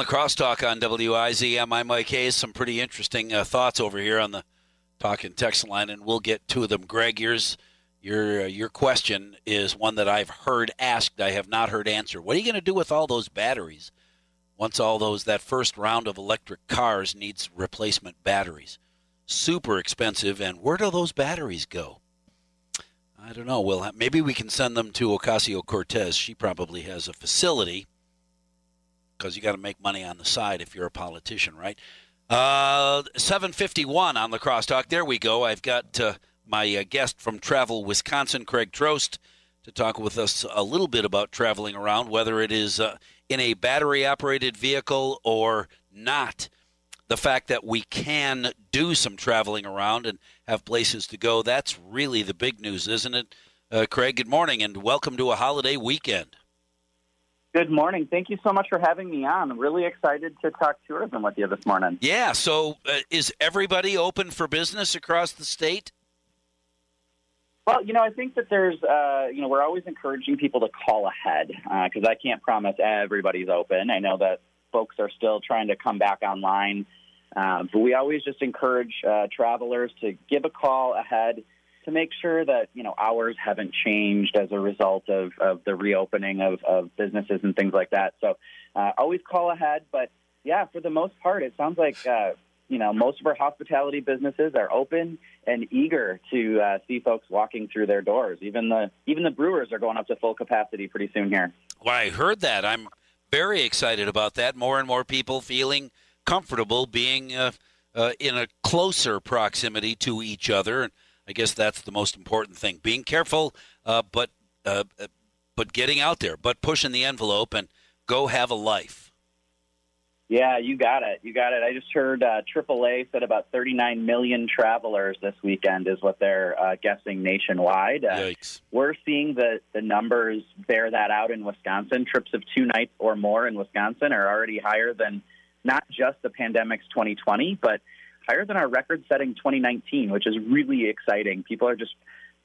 the crosstalk on WIZM. I'm Mike Hayes. Some pretty interesting uh, thoughts over here on the talking text line, and we'll get to them. Greg, yours, your uh, your question is one that I've heard asked. I have not heard answered. What are you going to do with all those batteries once all those that first round of electric cars needs replacement batteries? Super expensive, and where do those batteries go? I don't know. Well, maybe we can send them to Ocasio Cortez. She probably has a facility because you got to make money on the side if you're a politician, right? Uh, 751 on the crosstalk. There we go. I've got uh, my uh, guest from Travel Wisconsin, Craig Trost, to talk with us a little bit about traveling around, whether it is uh, in a battery operated vehicle or not. The fact that we can do some traveling around and have places to go, that's really the big news, isn't it? Uh, Craig, good morning and welcome to a holiday weekend. Good morning. Thank you so much for having me on. I'm really excited to talk tourism with you this morning. Yeah. So, uh, is everybody open for business across the state? Well, you know, I think that there's, uh, you know, we're always encouraging people to call ahead because uh, I can't promise everybody's open. I know that folks are still trying to come back online, uh, but we always just encourage uh, travelers to give a call ahead to make sure that you know hours haven't changed as a result of, of the reopening of, of businesses and things like that. So uh, always call ahead. But yeah, for the most part, it sounds like uh, you know most of our hospitality businesses are open and eager to uh, see folks walking through their doors. Even the even the brewers are going up to full capacity pretty soon here. Well, I heard that. I'm very excited about that. More and more people feeling comfortable being uh, uh, in a closer proximity to each other. I guess that's the most important thing. Being careful, uh, but uh, uh, but getting out there, but pushing the envelope and go have a life. Yeah, you got it. You got it. I just heard uh, AAA said about 39 million travelers this weekend is what they're uh, guessing nationwide. Uh, Yikes. We're seeing the, the numbers bear that out in Wisconsin. Trips of two nights or more in Wisconsin are already higher than not just the pandemic's 2020, but higher than our record setting 2019, which is really exciting. People are just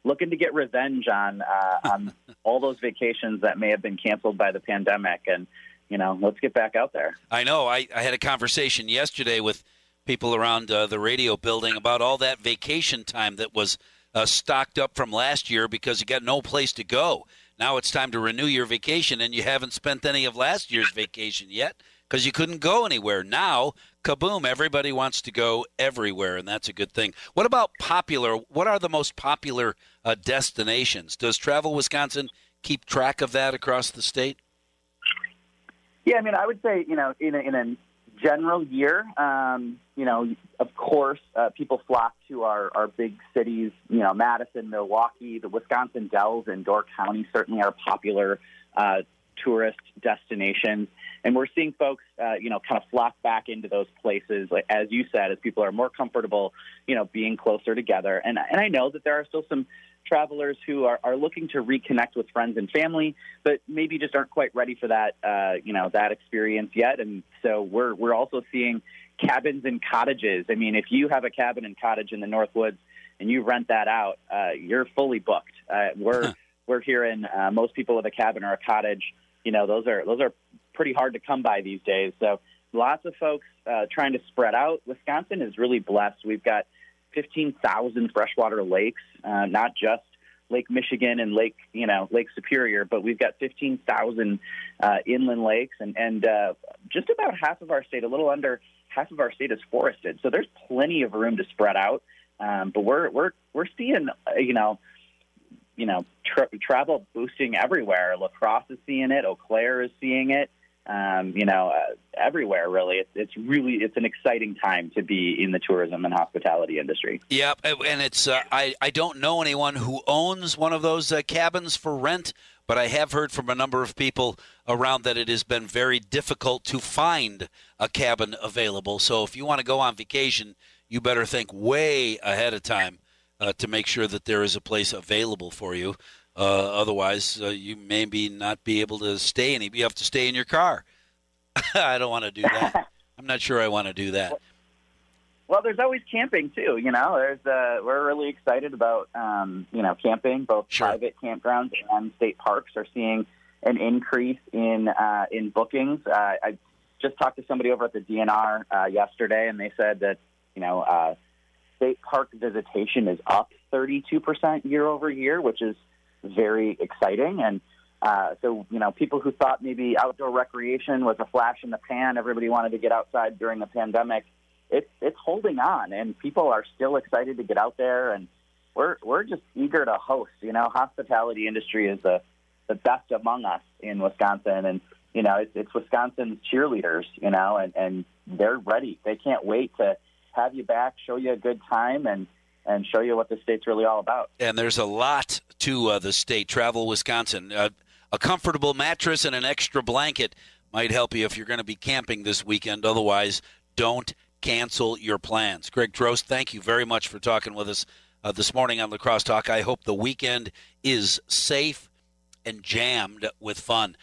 looking to get revenge on uh, on all those vacations that may have been canceled by the pandemic. And you know let's get back out there. I know. I, I had a conversation yesterday with people around uh, the radio building about all that vacation time that was uh, stocked up from last year because you got no place to go. Now it's time to renew your vacation and you haven't spent any of last year's vacation yet because you couldn't go anywhere now kaboom, everybody wants to go everywhere, and that's a good thing. What about popular? What are the most popular uh, destinations? Does Travel Wisconsin keep track of that across the state? Yeah, I mean, I would say, you know, in a, in a general year, um, you know, of course, uh, people flock to our, our big cities, you know, Madison, Milwaukee, the Wisconsin Dells and Door County certainly are popular uh, tourist destinations. And we're seeing folks, uh, you know, kind of flock back into those places, like, as you said, as people are more comfortable, you know, being closer together. And and I know that there are still some travelers who are, are looking to reconnect with friends and family, but maybe just aren't quite ready for that, uh, you know, that experience yet. And so we're we're also seeing cabins and cottages. I mean, if you have a cabin and cottage in the North Woods and you rent that out, uh, you're fully booked. Uh, we're we're hearing uh, most people with a cabin or a cottage. You know, those are those are pretty hard to come by these days. So lots of folks uh, trying to spread out. Wisconsin is really blessed. We've got 15,000 freshwater lakes, uh, not just Lake Michigan and Lake, you know, Lake Superior, but we've got 15,000 uh, inland lakes, and and uh, just about half of our state, a little under half of our state, is forested. So there's plenty of room to spread out. Um, but we're we're we're seeing, uh, you know, you know, tra- travel boosting everywhere. La Crosse is seeing it. Eau Claire is seeing it um, you know, uh, everywhere really. It's, it's really it's an exciting time to be in the tourism and hospitality industry. Yep, and it's uh, I I don't know anyone who owns one of those uh, cabins for rent, but I have heard from a number of people around that it has been very difficult to find a cabin available. So if you want to go on vacation, you better think way ahead of time uh, to make sure that there is a place available for you. Uh, otherwise, uh, you maybe not be able to stay any. You have to stay in your car. I don't want to do that. I'm not sure I want to do that. Well, there's always camping too. You know, there's uh, we're really excited about um, you know camping. Both sure. private campgrounds and state parks are seeing an increase in uh, in bookings. Uh, I just talked to somebody over at the DNR uh, yesterday, and they said that you know uh, state park visitation is up 32% year over year, which is very exciting. And uh, so, you know, people who thought maybe outdoor recreation was a flash in the pan, everybody wanted to get outside during the pandemic. It's it's holding on, and people are still excited to get out there, and we're we're just eager to host. You know, hospitality industry is the the best among us in Wisconsin, and you know, it's, it's Wisconsin's cheerleaders. You know, and and they're ready. They can't wait to have you back, show you a good time, and and show you what the state's really all about. And there's a lot to uh, the state. Travel Wisconsin. Uh, a comfortable mattress and an extra blanket might help you if you're going to be camping this weekend. Otherwise, don't cancel your plans. Craig Trost, thank you very much for talking with us uh, this morning on La Crosse Talk. I hope the weekend is safe and jammed with fun.